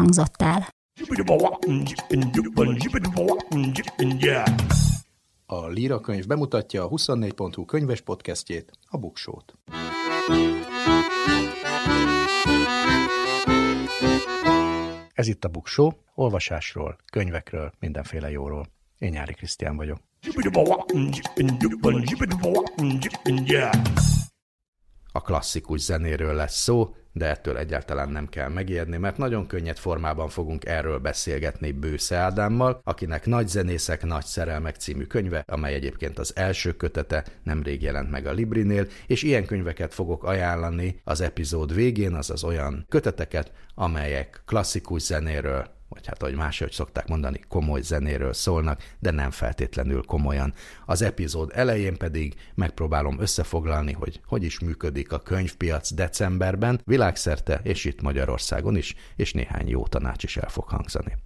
hangzott el. A Líra könyv bemutatja a 24.hu könyves podcastjét, a Buksót. Ez itt a Buksó, olvasásról, könyvekről, mindenféle jóról. Én Nyári Krisztián vagyok. A klasszikus zenéről lesz szó, de ettől egyáltalán nem kell megijedni, mert nagyon könnyed formában fogunk erről beszélgetni Bősze Ádámmal, akinek Nagy zenészek, nagy szerelmek című könyve, amely egyébként az első kötete nemrég jelent meg a Librinél, és ilyen könyveket fogok ajánlani az epizód végén, azaz olyan köteteket, amelyek klasszikus zenéről, vagy hát ahogy máshogy szokták mondani, komoly zenéről szólnak, de nem feltétlenül komolyan. Az epizód elején pedig megpróbálom összefoglalni, hogy hogy is működik a könyvpiac decemberben, világszerte és itt Magyarországon is, és néhány jó tanács is el fog hangzani.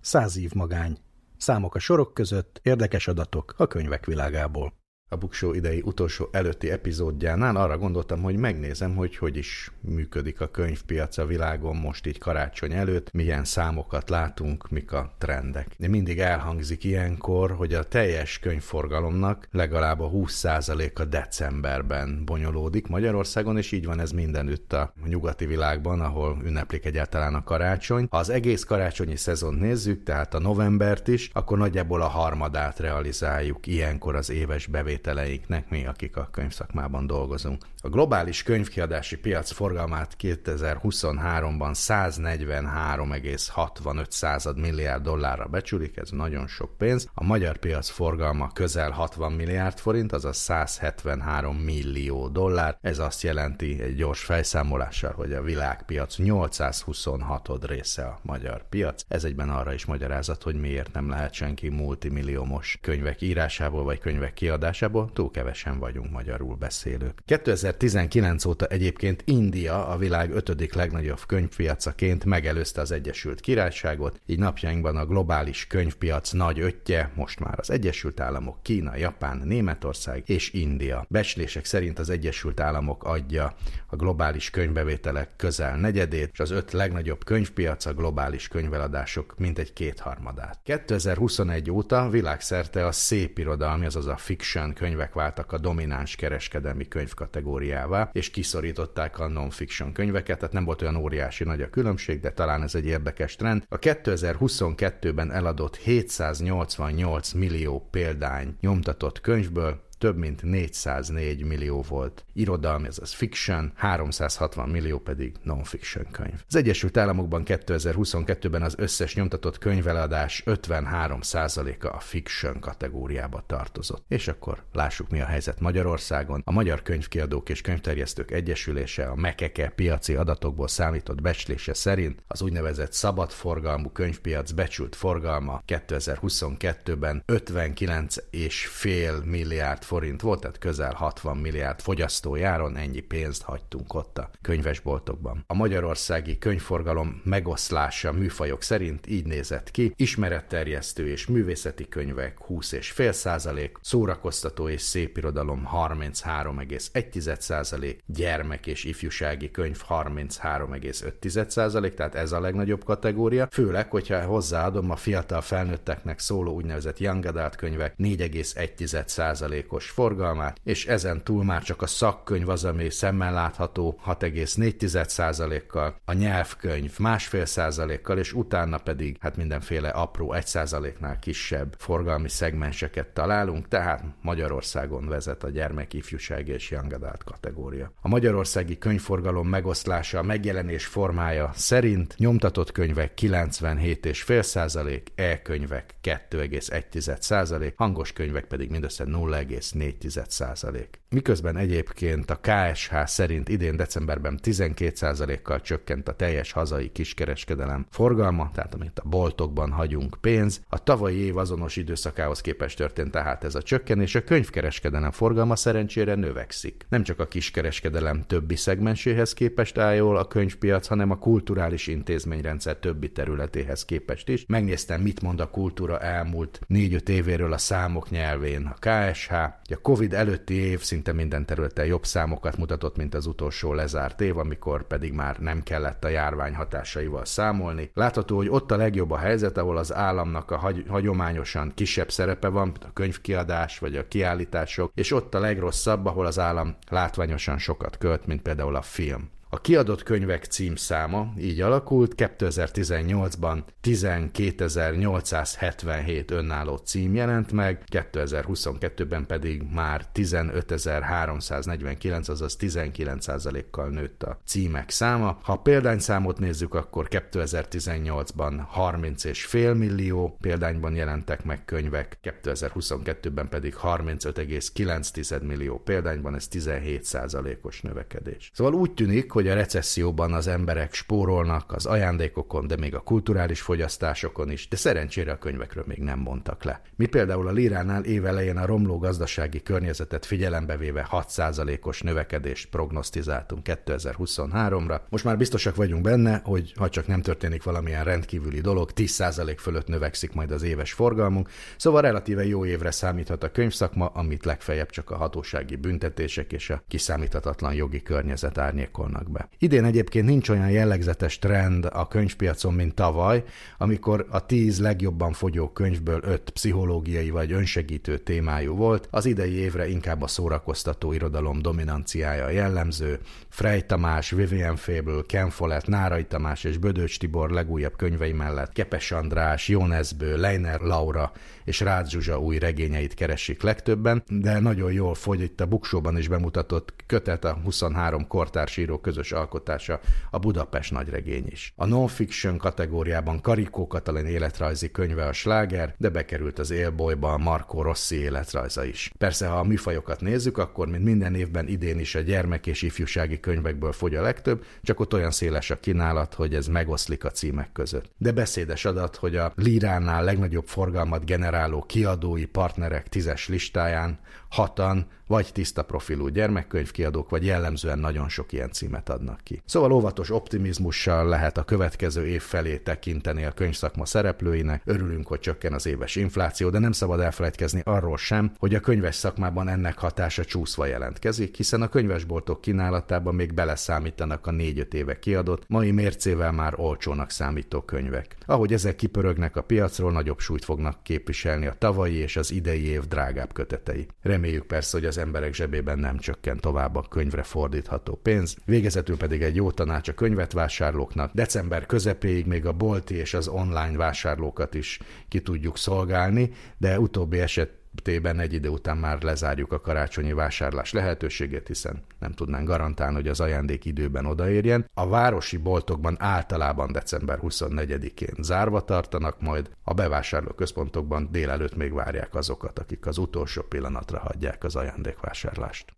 Száz év magány. Számok a sorok között, érdekes adatok a könyvek világából a Buksó idei utolsó előtti epizódjánál arra gondoltam, hogy megnézem, hogy hogy is működik a könyvpiac a világon most így karácsony előtt, milyen számokat látunk, mik a trendek. De mindig elhangzik ilyenkor, hogy a teljes könyvforgalomnak legalább a 20%-a decemberben bonyolódik Magyarországon, és így van ez mindenütt a nyugati világban, ahol ünneplik egyáltalán a karácsony. Ha az egész karácsonyi szezont nézzük, tehát a novembert is, akkor nagyjából a harmadát realizáljuk ilyenkor az éves bevétel bevételeinknek, mi, akik a könyvszakmában dolgozunk. A globális könyvkiadási piac forgalmát 2023-ban 143,65 milliárd dollárra becsülik, ez nagyon sok pénz. A magyar piac forgalma közel 60 milliárd forint, azaz 173 millió dollár. Ez azt jelenti egy gyors fejszámolással, hogy a világpiac 826 része a magyar piac. Ez egyben arra is magyarázat, hogy miért nem lehet senki multimilliómos könyvek írásából vagy könyvek kiadásából, Európából túl kevesen vagyunk magyarul beszélők. 2019 óta egyébként India a világ ötödik legnagyobb könyvpiacaként megelőzte az Egyesült Királyságot, így napjainkban a globális könyvpiac nagy öttje most már az Egyesült Államok, Kína, Japán, Németország és India. Becslések szerint az Egyesült Államok adja a globális könyvbevételek közel negyedét, és az öt legnagyobb könyvpiac a globális könyveladások mintegy kétharmadát. 2021 óta világszerte a szép irodalmi, azaz a fiction könyvek váltak a domináns kereskedelmi könyv kategóriává, és kiszorították a non-fiction könyveket, tehát nem volt olyan óriási nagy a különbség, de talán ez egy érdekes trend. A 2022-ben eladott 788 millió példány nyomtatott könyvből több mint 404 millió volt irodalmi, ez az fiction, 360 millió pedig non-fiction könyv. Az Egyesült Államokban 2022-ben az összes nyomtatott könyveladás 53%-a a fiction kategóriába tartozott. És akkor lássuk, mi a helyzet Magyarországon. A Magyar Könyvkiadók és Könyvterjesztők Egyesülése a Mekeke piaci adatokból számított becslése szerint az úgynevezett szabadforgalmú könyvpiac becsült forgalma 2022-ben 59,5 milliárd forint volt, tehát közel 60 milliárd fogyasztójáron ennyi pénzt hagytunk ott a könyvesboltokban. A magyarországi könyvforgalom megoszlása műfajok szerint így nézett ki. Ismeretterjesztő és művészeti könyvek 20,5 százalék, szórakoztató és szépirodalom 33,1 százalék, gyermek és ifjúsági könyv 33,5 százalék, tehát ez a legnagyobb kategória. Főleg, hogyha hozzáadom a fiatal felnőtteknek szóló úgynevezett young adult könyvek 4,1 százalékos százalékos forgalmát, és ezen túl már csak a szakkönyv az, ami szemmel látható 6,4 százalékkal, a nyelvkönyv másfél százalékkal, és utána pedig hát mindenféle apró 1 százaléknál kisebb forgalmi szegmenseket találunk, tehát Magyarországon vezet a gyermek, ifjúság és young adult kategória. A magyarországi könyvforgalom megoszlása, a megjelenés formája szerint nyomtatott könyvek 97,5 százalék, e-könyvek 2,1 százalék, hangos könyvek pedig mindössze 0, 0,4%. Miközben egyébként a KSH szerint idén decemberben 12%-kal csökkent a teljes hazai kiskereskedelem forgalma, tehát amit a boltokban hagyunk pénz. A tavalyi év azonos időszakához képest történt tehát ez a csökkenés, a könyvkereskedelem forgalma szerencsére növekszik. Nem csak a kiskereskedelem többi szegmenséhez képest áll jól a könyvpiac, hanem a kulturális intézményrendszer többi területéhez képest is. Megnéztem, mit mond a kultúra elmúlt 4-5 évéről a számok nyelvén. A KSH, a Covid előtti év szinte minden területen jobb számokat mutatott, mint az utolsó lezárt év, amikor pedig már nem kellett a járvány hatásaival számolni. Látható, hogy ott a legjobb a helyzet, ahol az államnak a hagy- hagyományosan kisebb szerepe van, a könyvkiadás vagy a kiállítások, és ott a legrosszabb, ahol az állam látványosan sokat költ, mint például a film. A kiadott könyvek címszáma így alakult, 2018-ban 12.877 önálló cím jelent meg, 2022-ben pedig már 15.349, azaz 19%-kal nőtt a címek száma. Ha példányszámot nézzük, akkor 2018-ban 30,5 millió példányban jelentek meg könyvek, 2022-ben pedig 35,9 millió példányban, ez 17%-os növekedés. Szóval úgy tűnik, hogy a recesszióban az emberek spórolnak az ajándékokon, de még a kulturális fogyasztásokon is, de szerencsére a könyvekről még nem mondtak le. Mi például a Liránál évelején a romló gazdasági környezetet figyelembe véve 6%-os növekedést prognosztizáltunk 2023-ra. Most már biztosak vagyunk benne, hogy ha csak nem történik valamilyen rendkívüli dolog, 10% fölött növekszik majd az éves forgalmunk, szóval relatíve jó évre számíthat a könyvszakma, amit legfeljebb csak a hatósági büntetések és a kiszámíthatatlan jogi környezet árnyékolnak be. Idén egyébként nincs olyan jellegzetes trend a könyvpiacon, mint tavaly, amikor a tíz legjobban fogyó könyvből öt pszichológiai vagy önsegítő témájú volt, az idei évre inkább a szórakoztató irodalom dominanciája jellemző. Frey Tamás, Vivian Fable, Ken Follett, Nárai Tamás és Bödöcs Tibor legújabb könyvei mellett Kepes András, Jónezbő, Leiner Laura és Rácz Zsuzsa új regényeit keresik legtöbben, de nagyon jól fogy itt a Buksóban is bemutatott kötet a 23 kortársíró közös alkotása, a Budapest nagyregény is. A non-fiction kategóriában Karikó Katalin életrajzi könyve a sláger, de bekerült az élbolyba a Marco Rossi életrajza is. Persze, ha a műfajokat nézzük, akkor mint minden évben idén is a gyermek és ifjúsági könyvekből fogy a legtöbb, csak ott olyan széles a kínálat, hogy ez megoszlik a címek között. De beszédes adat, hogy a Líránál legnagyobb forgalmat generáló kiadói partnerek tízes listáján hatan vagy tiszta profilú gyermekkönyvkiadók, vagy jellemzően nagyon sok ilyen címet adnak ki. Szóval óvatos optimizmussal lehet a következő év felé tekinteni a könyvszakma szereplőinek. Örülünk, hogy csökken az éves infláció, de nem szabad elfelejtkezni arról sem, hogy a könyves szakmában ennek hatása csúszva jelentkezik, hiszen a könyvesboltok kínálatában még beleszámítanak a 4-5 éve kiadott, mai mércével már olcsónak számító könyvek. Ahogy ezek kipörögnek a piacról, nagyobb súlyt fognak képviselni a tavalyi és az idei év drágább kötetei. Reméljük persze, hogy az emberek zsebében nem csökken tovább a könyvre fordítható pénz. Végezetül pedig egy jó tanács a könyvet vásárlóknak. December közepéig még a bolti és az online vásárlókat is ki tudjuk szolgálni, de utóbbi eset tében egy idő után már lezárjuk a karácsonyi vásárlás lehetőségét, hiszen nem tudnánk garantálni, hogy az ajándék időben odaérjen. A városi boltokban általában december 24-én zárva tartanak, majd a bevásárló központokban délelőtt még várják azokat, akik az utolsó pillanatra hagyják az ajándékvásárlást.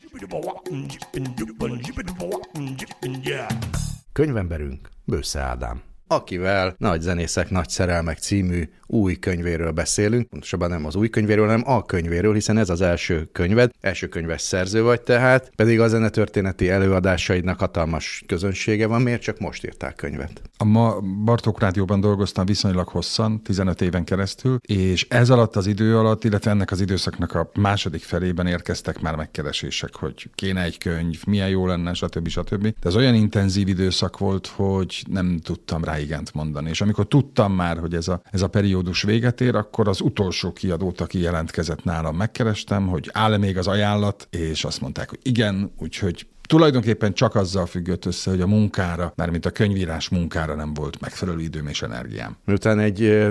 Könyvemberünk Bősze Ádám akivel Nagy Zenészek, Nagy Szerelmek című új könyvéről beszélünk, pontosabban nem az új könyvéről, hanem a könyvéről, hiszen ez az első könyved, első könyves szerző vagy tehát, pedig a zenetörténeti előadásaidnak hatalmas közönsége van, miért csak most írtál könyvet? A ma Bartók Rádióban dolgoztam viszonylag hosszan, 15 éven keresztül, és ez alatt az idő alatt, illetve ennek az időszaknak a második felében érkeztek már megkeresések, hogy kéne egy könyv, milyen jó lenne, stb. stb. De ez olyan intenzív időszak volt, hogy nem tudtam rá igent mondani. És amikor tudtam már, hogy ez a, ez a periódus véget ér, akkor az utolsó kiadót, aki jelentkezett nálam, megkerestem, hogy áll-e még az ajánlat, és azt mondták, hogy igen, úgyhogy tulajdonképpen csak azzal függött össze, hogy a munkára, mármint a könyvírás munkára nem volt megfelelő időm és energiám. Miután egy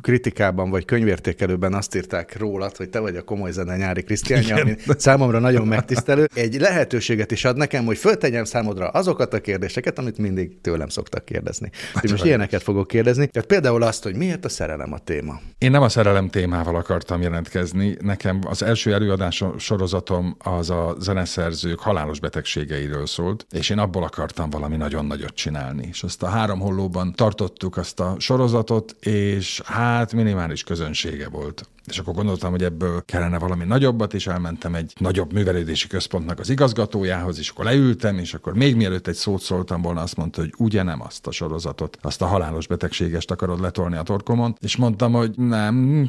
kritikában vagy könyvértékelőben azt írták rólad, hogy te vagy a komoly zene nyári Krisztiánja, ami számomra nagyon megtisztelő, egy lehetőséget is ad nekem, hogy föltegyem számodra azokat a kérdéseket, amit mindig tőlem szoktak kérdezni. Én most ilyeneket fogok kérdezni. Tehát például azt, hogy miért a szerelem a téma? Én nem a szerelem témával akartam jelentkezni. Nekem az első előadás sorozatom az a zeneszerzők halálos betegségeiről szólt, és én abból akartam valami nagyon nagyot csinálni. És azt a három hollóban tartottuk azt a sorozatot, és hát minimális közönsége volt. És akkor gondoltam, hogy ebből kellene valami nagyobbat, és elmentem egy nagyobb művelődési központnak az igazgatójához, és akkor leültem, és akkor még mielőtt egy szót szóltam volna, azt mondta, hogy ugye nem azt a sorozatot, azt a halálos betegségest akarod letolni a torkomon, és mondtam, hogy nem,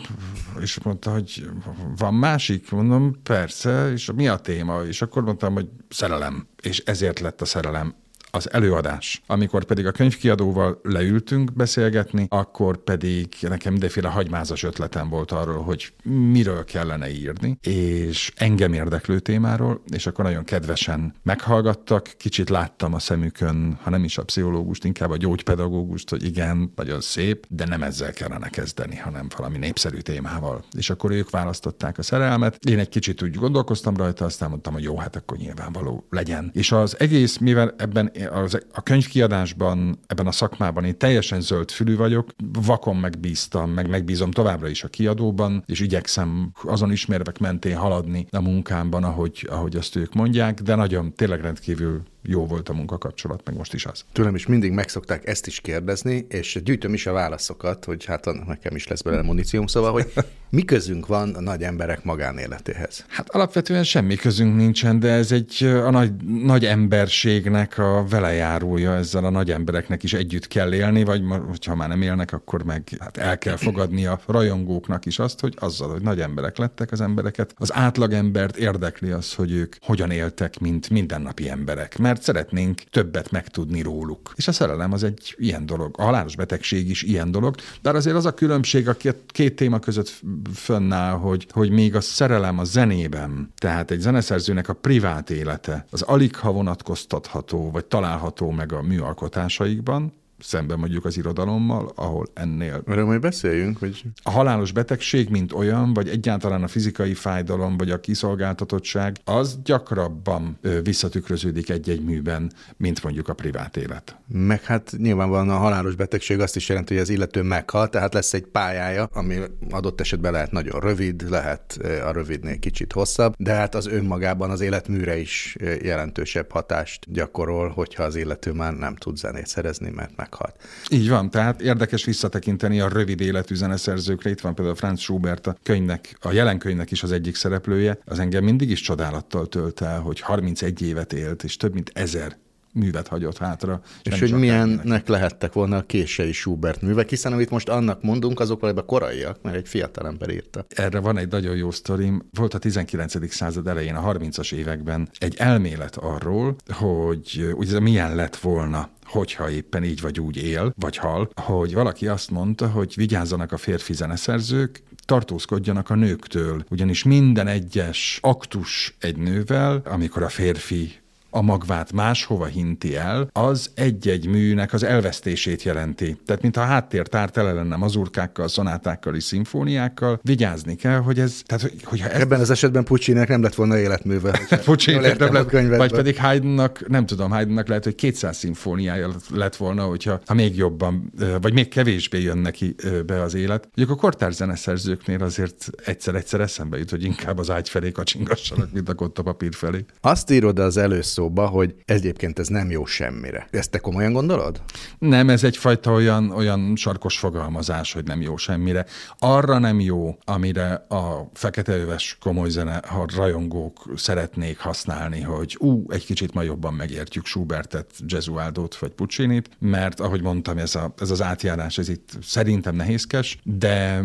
és mondta, hogy van másik, mondom, persze, és mi a téma? És akkor mondtam, hogy szerelem, és ezért lett a szerelem az előadás. Amikor pedig a könyvkiadóval leültünk beszélgetni, akkor pedig nekem mindenféle hagymázas ötletem volt arról, hogy miről kellene írni, és engem érdeklő témáról, és akkor nagyon kedvesen meghallgattak, kicsit láttam a szemükön, ha nem is a pszichológust, inkább a gyógypedagógust, hogy igen, nagyon szép, de nem ezzel kellene kezdeni, hanem valami népszerű témával. És akkor ők választották a szerelmet. Én egy kicsit úgy gondolkoztam rajta, aztán mondtam, hogy jó, hát akkor nyilvánvaló legyen. És az egész, mivel ebben az, a könyvkiadásban, ebben a szakmában én teljesen zöld fülű vagyok, vakon megbíztam, meg megbízom továbbra is a kiadóban, és igyekszem azon ismérvek mentén haladni a munkámban, ahogy, ahogy azt ők mondják, de nagyon tényleg rendkívül jó volt a munkakapcsolat, meg most is az. Tőlem is mindig megszokták ezt is kérdezni, és gyűjtöm is a válaszokat, hogy hát nekem is lesz belőle munícióm, szóval, hogy mi közünk van a nagy emberek magánéletéhez? Hát alapvetően semmi közünk nincsen, de ez egy a nagy, nagy emberségnek a velejárója, ezzel a nagy embereknek is együtt kell élni, vagy ha már nem élnek, akkor meg hát el kell fogadni a rajongóknak is azt, hogy azzal, hogy nagy emberek lettek az embereket, az átlagembert érdekli az, hogy ők hogyan éltek, mint mindennapi emberek. Mert mert szeretnénk többet megtudni róluk. És a szerelem az egy ilyen dolog. A halálos betegség is ilyen dolog, de azért az a különbség a két, két téma között fönnáll, hogy, hogy még a szerelem a zenében, tehát egy zeneszerzőnek a privát élete, az alig ha vonatkoztatható, vagy található meg a műalkotásaikban, szemben mondjuk az irodalommal, ahol ennél... Erről majd beszéljünk, hogy... A halálos betegség, mint olyan, vagy egyáltalán a fizikai fájdalom, vagy a kiszolgáltatottság, az gyakrabban visszatükröződik egy-egy műben, mint mondjuk a privát élet. Meg hát nyilvánvalóan a halálos betegség azt is jelenti, hogy az illető meghal, tehát lesz egy pályája, ami adott esetben lehet nagyon rövid, lehet a rövidnél kicsit hosszabb, de hát az önmagában az életműre is jelentősebb hatást gyakorol, hogyha az illető már nem tud zenét szerezni, mert meghalt. Így van, tehát érdekes visszatekinteni a rövid életű zeneszerzőkre. Itt van például Franz Schubert, a könyvnek, a jelen könyvnek is az egyik szereplője. Az engem mindig is csodálattal tölt el, hogy 31 évet élt, és több mint ezer művet hagyott hátra. És, és hogy milyennek lehettek volna a késői Schubert művek, hiszen amit most annak mondunk, azok valójában koraiak, mert egy fiatal ember írta. Erre van egy nagyon jó sztorim. Volt a 19. század elején, a 30-as években egy elmélet arról, hogy ugye milyen lett volna hogyha éppen így vagy úgy él, vagy hal, hogy valaki azt mondta, hogy vigyázzanak a férfi zeneszerzők, tartózkodjanak a nőktől, ugyanis minden egyes aktus egy nővel, amikor a férfi a magvát máshova hinti el, az egy-egy műnek az elvesztését jelenti. Tehát, mintha a háttér tár tele lenne mazurkákkal, szonátákkal és szimfóniákkal, vigyázni kell, hogy ez... Tehát, hogyha ez... Ebben az esetben Puccinek nem lett volna életműve. Puccinek nem lett, vagy pedig Haydnnak, nem tudom, Haydnnak lehet, hogy 200 szimfóniája lett volna, hogyha ha még jobban, vagy még kevésbé jön neki be az élet. Ugye a kortárs zeneszerzőknél azért egyszer-egyszer eszembe jut, hogy inkább az ágy felé kacsingassanak, mint a papír felé. Azt írod az előszó szóba, hogy egyébként ez nem jó semmire. Ezt te komolyan gondolod? Nem, ez egyfajta olyan, olyan sarkos fogalmazás, hogy nem jó semmire. Arra nem jó, amire a feketeöves komoly zene a rajongók szeretnék használni, hogy ú, egy kicsit ma jobban megértjük Schubertet, Gesualdót vagy Puccinit, mert ahogy mondtam, ez, a, ez az átjárás, ez itt szerintem nehézkes, de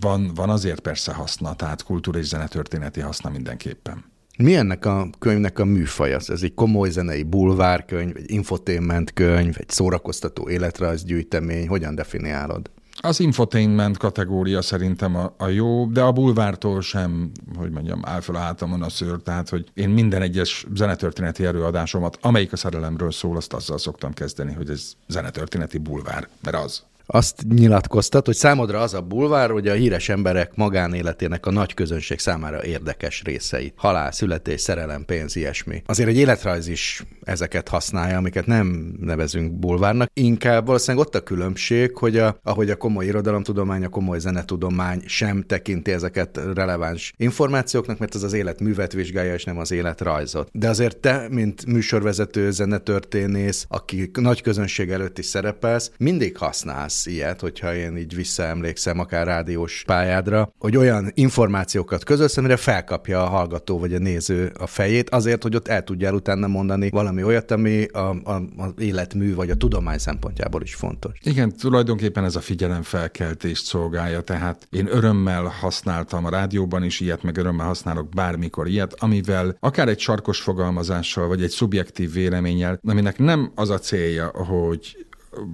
van, van azért persze haszna, tehát kultúra és zenetörténeti haszna mindenképpen. Mi ennek a könyvnek a műfaja? Ez egy komoly zenei bulvárkönyv, egy infotainment könyv, egy szórakoztató életrajz gyűjtemény, hogyan definiálod? Az infotainment kategória szerintem a, a jó, de a bulvártól sem, hogy mondjam, áll fel a hátamon a szőr, tehát hogy én minden egyes zenetörténeti előadásomat, amelyik a szerelemről szól, azt azzal szoktam kezdeni, hogy ez zenetörténeti bulvár, mert az azt nyilatkoztat, hogy számodra az a bulvár, hogy a híres emberek magánéletének a nagy közönség számára érdekes részei. Halál, születés, szerelem, pénz, ilyesmi. Azért egy életrajz is ezeket használja, amiket nem nevezünk bulvárnak. Inkább valószínűleg ott a különbség, hogy a, ahogy a komoly irodalomtudomány, a komoly zenetudomány sem tekinti ezeket releváns információknak, mert az az életművet vizsgálja, és nem az életrajzot. De azért te, mint műsorvezető, zenetörténész, aki nagy közönség előtt is szerepelsz, mindig használsz lesz ilyet, hogyha én így visszaemlékszem akár rádiós pályádra, hogy olyan információkat közölsz, amire felkapja a hallgató vagy a néző a fejét, azért, hogy ott el tudjál utána mondani valami olyat, ami a, a, a életmű vagy a tudomány szempontjából is fontos. Igen, tulajdonképpen ez a figyelemfelkeltést szolgálja, tehát én örömmel használtam a rádióban is ilyet, meg örömmel használok bármikor ilyet, amivel akár egy sarkos fogalmazással, vagy egy szubjektív véleménnyel, aminek nem az a célja, hogy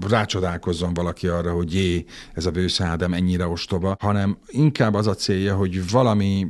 rácsodálkozzon valaki arra, hogy jé, ez a bőszádem ennyire ostoba, hanem inkább az a célja, hogy valami,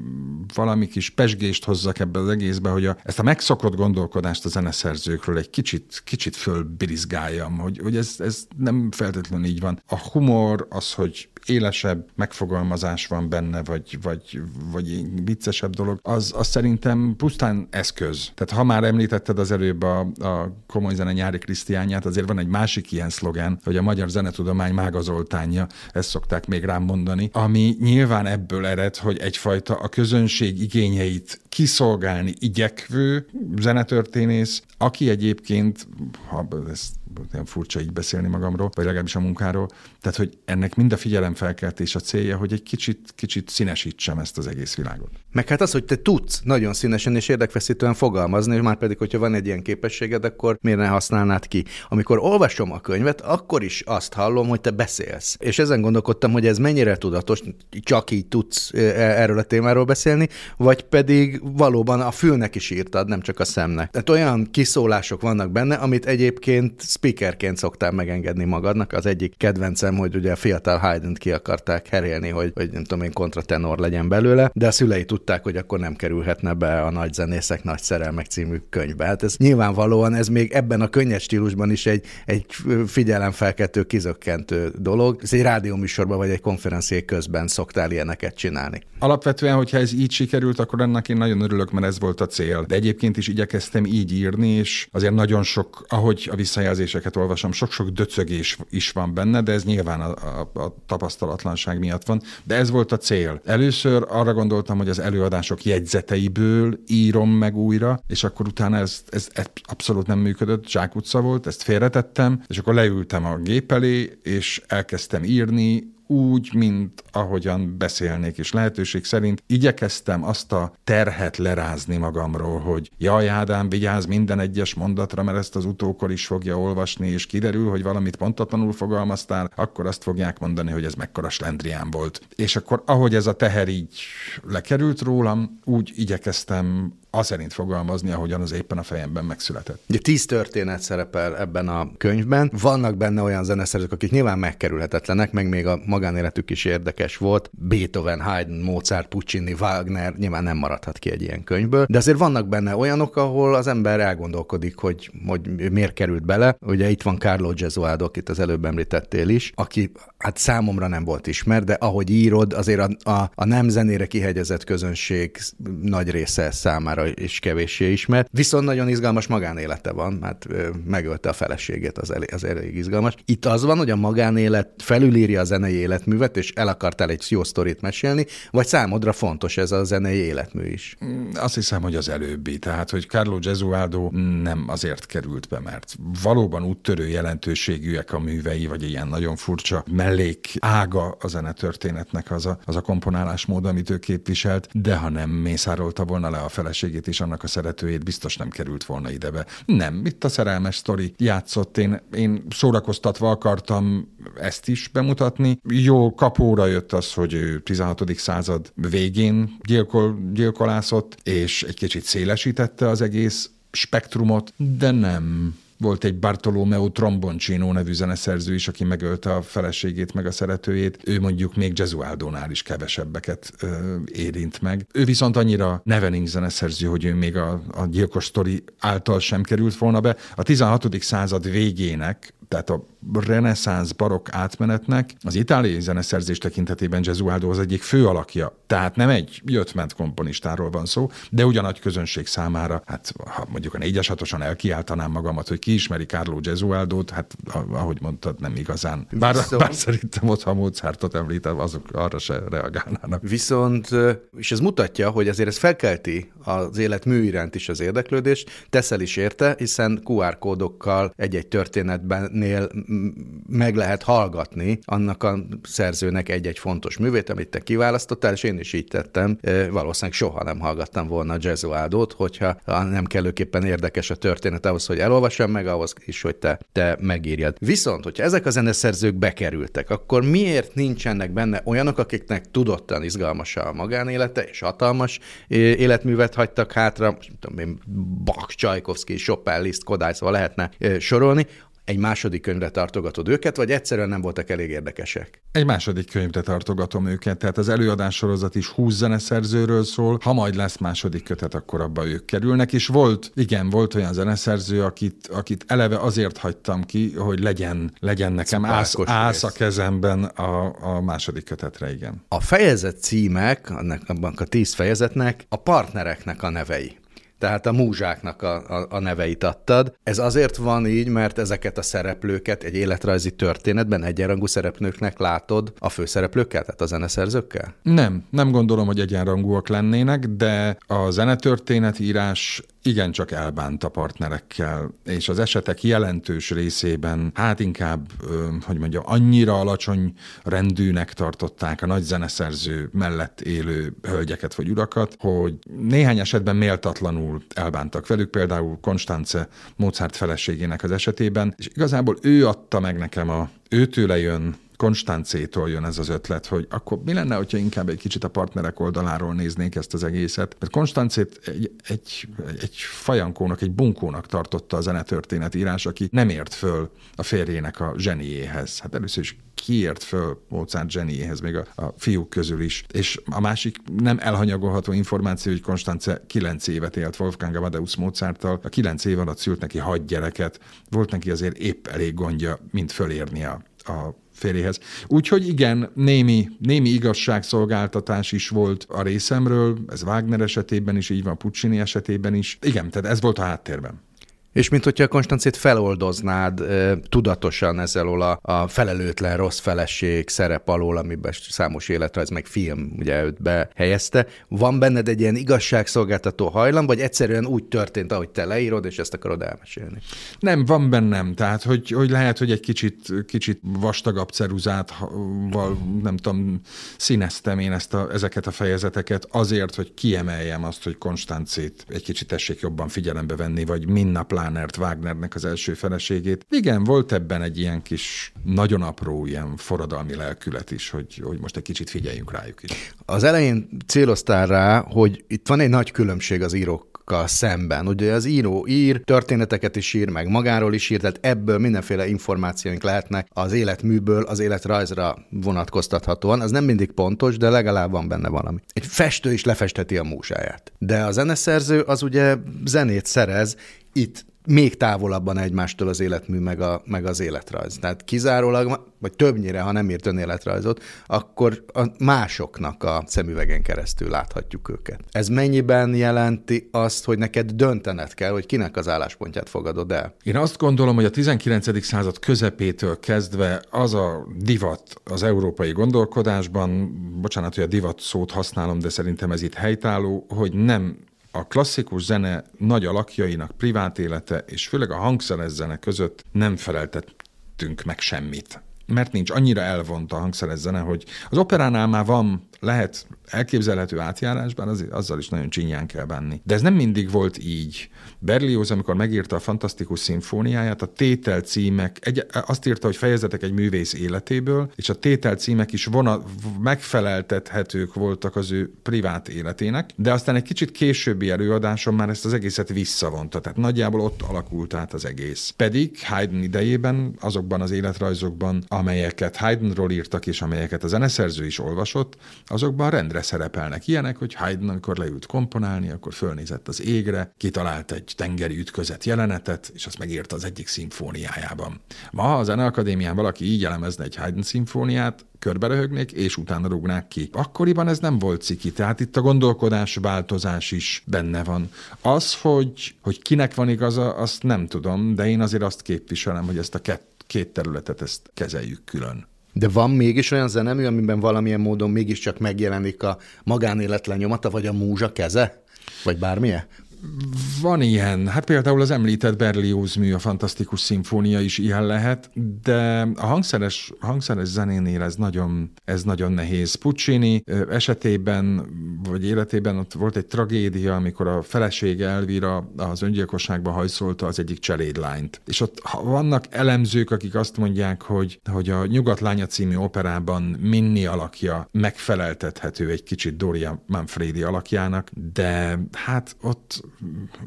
valami kis pesgést hozzak ebbe az egészbe, hogy a, ezt a megszokott gondolkodást a zeneszerzőkről egy kicsit, kicsit fölbirizgáljam, hogy, hogy ez, ez nem feltétlenül így van. A humor az, hogy élesebb megfogalmazás van benne, vagy, vagy, vagy viccesebb dolog, az, az szerintem pusztán eszköz. Tehát ha már említetted az előbb a, a komoly zene nyári Krisztiányát, azért van egy másik ilyen szlogen, hogy a magyar zenetudomány mágazoltánja, ezt szokták még rám mondani, ami nyilván ebből ered, hogy egyfajta a közönség igényeit kiszolgálni igyekvő zenetörténész, aki egyébként, ha ezt olyan furcsa így beszélni magamról, vagy legalábbis a munkáról. Tehát, hogy ennek mind a figyelemfelkeltés a célja, hogy egy kicsit, kicsit színesítsem ezt az egész világot. Meg hát az, hogy te tudsz nagyon színesen és érdekfeszítően fogalmazni, és már pedig, hogyha van egy ilyen képességed, akkor miért ne használnád ki? Amikor olvasom a könyvet, akkor is azt hallom, hogy te beszélsz. És ezen gondolkodtam, hogy ez mennyire tudatos, csak így tudsz e, erről a témáról beszélni, vagy pedig valóban a fülnek is írtad, nem csak a szemnek. Tehát olyan kiszólások vannak benne, amit egyébként speakerként szoktál megengedni magadnak. Az egyik kedvencem, hogy ugye a fiatal haydn ki akarták herélni, hogy, hogy nem tudom én kontratenor legyen belőle, de a szülei tudták, hogy akkor nem kerülhetne be a nagy zenészek nagy szerelmek című könyvbe. Hát ez nyilvánvalóan ez még ebben a könnyes stílusban is egy, egy figyelemfelkeltő, kizökkentő dolog. Ez egy rádióműsorban vagy egy konferencié közben szoktál ilyeneket csinálni. Alapvetően, hogyha ez így sikerült, akkor ennek én nagyon örülök, mert ez volt a cél. De egyébként is igyekeztem így írni, és azért nagyon sok, ahogy a visszajelzés elemzéseket olvasom, sok-sok döcögés is van benne, de ez nyilván a, a, a tapasztalatlanság miatt van. De ez volt a cél. Először arra gondoltam, hogy az előadások jegyzeteiből írom meg újra, és akkor utána ez, ez, ez abszolút nem működött, zsákutca volt, ezt félretettem, és akkor leültem a gép elé, és elkezdtem írni, úgy, mint ahogyan beszélnék, és lehetőség szerint igyekeztem azt a terhet lerázni magamról, hogy jaj, Ádám, vigyázz minden egyes mondatra, mert ezt az utókor is fogja olvasni, és kiderül, hogy valamit pontatlanul fogalmaztál, akkor azt fogják mondani, hogy ez mekkora slendrián volt. És akkor, ahogy ez a teher így lekerült rólam, úgy igyekeztem az szerint fogalmazni, ahogyan az éppen a fejemben megszületett. Ugye tíz történet szerepel ebben a könyvben. Vannak benne olyan zeneszerzők, akik nyilván megkerülhetetlenek, meg még a magánéletük is érdekes volt. Beethoven, Haydn, Mozart, Puccini, Wagner nyilván nem maradhat ki egy ilyen könyvből. De azért vannak benne olyanok, ahol az ember elgondolkodik, hogy, hogy miért került bele. Ugye itt van Carlo Gesualdo, akit az előbb említettél is, aki hát számomra nem volt ismer, de ahogy írod, azért a, a, a nem zenére kihegyezett közönség nagy része számára és kevéssé ismert. Viszont nagyon izgalmas magánélete van, hát megölte a feleségét, az elég, az elég izgalmas. Itt az van, hogy a magánélet felülírja a zenei életművet, és el akartál egy jó sztorit mesélni, vagy számodra fontos ez a zenei életmű is? Mm, azt hiszem, hogy az előbbi. Tehát, hogy Carlo Gesualdo nem azért került be, mert valóban úttörő jelentőségűek a művei, vagy ilyen nagyon furcsa mellék ága a zenetörténetnek az a, az a komponálásmód, amit ő képviselt, de ha nem mészárolta volna le a feleségét, feleségét és annak a szeretőjét biztos nem került volna idebe. Nem, itt a szerelmes sztori játszott. Én, én szórakoztatva akartam ezt is bemutatni. Jó kapóra jött az, hogy ő 16. század végén gyilkol, gyilkolászott, és egy kicsit szélesítette az egész spektrumot, de nem volt egy Bartolomeo Tromboncino nevű zeneszerző is, aki megölte a feleségét, meg a szeretőjét. Ő mondjuk még Gesualdónál is kevesebbeket ö, érint meg. Ő viszont annyira nevening zeneszerző, hogy ő még a, a gyilkos sztori által sem került volna be. A 16. század végének tehát a reneszánsz barokk átmenetnek az itáliai zeneszerzés tekintetében Gesualdo az egyik fő alakja. Tehát nem egy jött-ment komponistáról van szó, de ugyan nagy közönség számára, hát ha mondjuk a négyes hatosan elkiáltanám magamat, hogy ki ismeri Carlo Gesualdót, hát ahogy mondtad, nem igazán. Bár, Viszont... bár szerintem ott, ha Mozartot említem, azok arra se reagálnának. Viszont, és ez mutatja, hogy azért ez felkelti az élet mű iránt is az érdeklődést, teszel is érte, hiszen QR kódokkal egy-egy történetben nél meg lehet hallgatni annak a szerzőnek egy-egy fontos művét, amit te kiválasztottál, és én is így tettem. Valószínűleg soha nem hallgattam volna a Gesualdót, hogyha nem kellőképpen érdekes a történet ahhoz, hogy elolvassam meg, ahhoz is, hogy te, te megírjad. Viszont, hogyha ezek a zeneszerzők bekerültek, akkor miért nincsenek benne olyanok, akiknek tudottan izgalmas a magánélete, és hatalmas életművet hagytak hátra, most tudom én, Bach, Csajkovszki, Chopin, Liszt, Kodály, szóval lehetne sorolni, egy második könyvre tartogatod őket, vagy egyszerűen nem voltak elég érdekesek? Egy második könyvre tartogatom őket, tehát az előadás sorozat is 20 zeneszerzőről szól, ha majd lesz második kötet, akkor abba ők kerülnek, és volt, igen, volt olyan zeneszerző, akit, akit eleve azért hagytam ki, hogy legyen, legyen nekem ász, ász a kezemben a, a második kötetre, igen. A fejezet címek, annak, abban a tíz fejezetnek a partnereknek a nevei tehát a múzsáknak a, a, a neveit adtad. Ez azért van így, mert ezeket a szereplőket egy életrajzi történetben egyenrangú szereplőknek látod a főszereplőkkel, tehát a zeneszerzőkkel? Nem, nem gondolom, hogy egyenrangúak lennének, de a zenetörténet írás igencsak elbánt a partnerekkel, és az esetek jelentős részében hát inkább, hogy mondjam, annyira alacsony rendűnek tartották a nagy zeneszerző mellett élő hölgyeket vagy urakat, hogy néhány esetben méltatlanul elbántak velük, például Konstance Mozart feleségének az esetében, és igazából ő adta meg nekem a őtőle jön Konstancétól jön ez az ötlet, hogy akkor mi lenne, hogyha inkább egy kicsit a partnerek oldaláról néznénk ezt az egészet. Mert Konstancét egy, egy, egy fajankónak, egy bunkónak tartotta a zenetörténet írás, aki nem ért föl a férjének a zseniéhez. Hát először is kiért föl Mozart zseniéhez, még a, a fiúk közül is. És a másik nem elhanyagolható információ, hogy Konstance kilenc évet élt Wolfgang Amadeus Mozarttal, a kilenc év alatt szült neki hat gyereket, volt neki azért épp elég gondja, mint fölérni a, a férjéhez. Úgyhogy igen, némi, némi igazságszolgáltatás is volt a részemről, ez Wagner esetében is így van, Puccini esetében is. Igen, tehát ez volt a háttérben. És mint hogyha a Konstancét feloldoznád tudatosan ezzel a, a felelőtlen rossz feleség szerep alól, amiben számos életrajz meg film ugye őt behelyezte. Van benned egy ilyen igazságszolgáltató hajlam, vagy egyszerűen úgy történt, ahogy te leírod, és ezt akarod elmesélni? Nem, van bennem. Tehát, hogy, hogy lehet, hogy egy kicsit, kicsit vastagabb ceruzát, nem tudom, színeztem én ezt a, ezeket a fejezeteket azért, hogy kiemeljem azt, hogy Konstancét egy kicsit tessék jobban figyelembe venni, vagy minnap Plánert, Wagnernek az első feleségét. Igen, volt ebben egy ilyen kis, nagyon apró ilyen forradalmi lelkület is, hogy, hogy most egy kicsit figyeljünk rájuk is. Az elején céloztál rá, hogy itt van egy nagy különbség az írók szemben. Ugye az író ír, történeteket is ír, meg magáról is ír, tehát ebből mindenféle információink lehetnek az életműből az életrajzra vonatkoztathatóan. Az nem mindig pontos, de legalább van benne valami. Egy festő is lefesteti a músáját. De a zeneszerző az ugye zenét szerez, itt még távolabban egymástól az életmű meg, a, meg az életrajz. Tehát kizárólag, vagy többnyire, ha nem írt önéletrajzot, akkor a másoknak a szemüvegen keresztül láthatjuk őket. Ez mennyiben jelenti azt, hogy neked döntened kell, hogy kinek az álláspontját fogadod el? Én azt gondolom, hogy a 19. század közepétől kezdve az a divat az európai gondolkodásban, bocsánat, hogy a divat szót használom, de szerintem ez itt helytálló, hogy nem a klasszikus zene nagy alakjainak privát élete, és főleg a hangszeres zene között nem feleltettünk meg semmit. Mert nincs annyira elvont a hangszeres zene, hogy az operánál már van lehet elképzelhető átjárásban, az, azzal is nagyon csinyán kell benni. De ez nem mindig volt így. Berlioz, amikor megírta a fantasztikus szimfóniáját, a tétel címek, egy, azt írta, hogy fejezetek egy művész életéből, és a tétel címek is vona, megfeleltethetők voltak az ő privát életének, de aztán egy kicsit későbbi előadáson már ezt az egészet visszavonta, tehát nagyjából ott alakult át az egész. Pedig Haydn idejében, azokban az életrajzokban, amelyeket Haydnról írtak, és amelyeket a zeneszerző is olvasott, azokban rendre szerepelnek ilyenek, hogy Haydn, amikor leült komponálni, akkor fölnézett az égre, kitalált egy tengeri ütközet jelenetet, és azt megírta az egyik szimfóniájában. Ma a Zeneakadémián valaki így elemezne egy Haydn szimfóniát, körberöhögnék, és utána rúgnák ki. Akkoriban ez nem volt ciki, tehát itt a gondolkodás változás is benne van. Az, hogy, hogy kinek van igaza, azt nem tudom, de én azért azt képviselem, hogy ezt a két, két területet ezt kezeljük külön. De van mégis olyan zenemű, amiben valamilyen módon mégiscsak megjelenik a magánélet lenyomata, vagy a múzsa keze? Vagy bármilyen? Van ilyen, hát például az említett Berlioz mű, a Fantasztikus Szimfónia is ilyen lehet, de a hangszeres, hangszeres zenénél ez nagyon, ez nagyon nehéz. Puccini esetében, vagy életében ott volt egy tragédia, amikor a felesége Elvira az öngyilkosságba hajszolta az egyik cselédlányt. És ott vannak elemzők, akik azt mondják, hogy, hogy a Nyugatlánya című operában Minni alakja megfeleltethető egy kicsit Doria Manfredi alakjának, de hát ott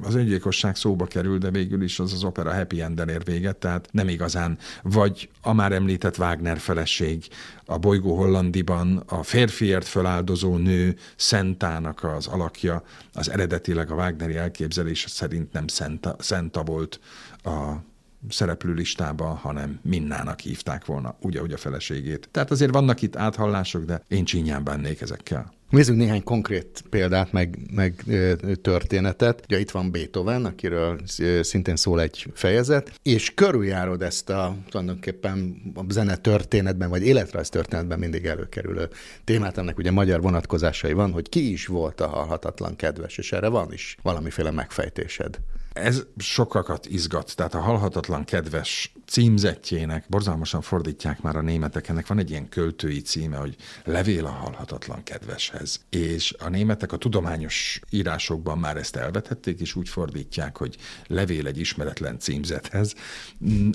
az öngyilkosság szóba kerül, de végül is az az opera happy enden ér véget, tehát nem igazán. Vagy a már említett Wagner feleség, a bolygó Hollandiban a férfiért feláldozó nő Szentának az alakja, az eredetileg a Wagneri elképzelés szerint nem Szenta, Szenta volt a szereplő listába, hanem Minnának hívták volna, úgy, ahogy a feleségét. Tehát azért vannak itt áthallások, de én csinyán bennék ezekkel. Nézzük néhány konkrét példát, meg, meg történetet. Ugye itt van Beethoven, akiről szintén szól egy fejezet, és körüljárod ezt a tulajdonképpen a zene történetben, vagy életrajz történetben mindig előkerülő témát. Ennek ugye magyar vonatkozásai van, hogy ki is volt a halhatatlan kedves, és erre van is valamiféle megfejtésed. Ez sokakat izgat, tehát a halhatatlan kedves címzetjének borzalmasan fordítják már a németek. Ennek van egy ilyen költői címe, hogy Levél a halhatatlan kedveshez. És a németek a tudományos írásokban már ezt elvetették, és úgy fordítják, hogy levél egy ismeretlen címzethez.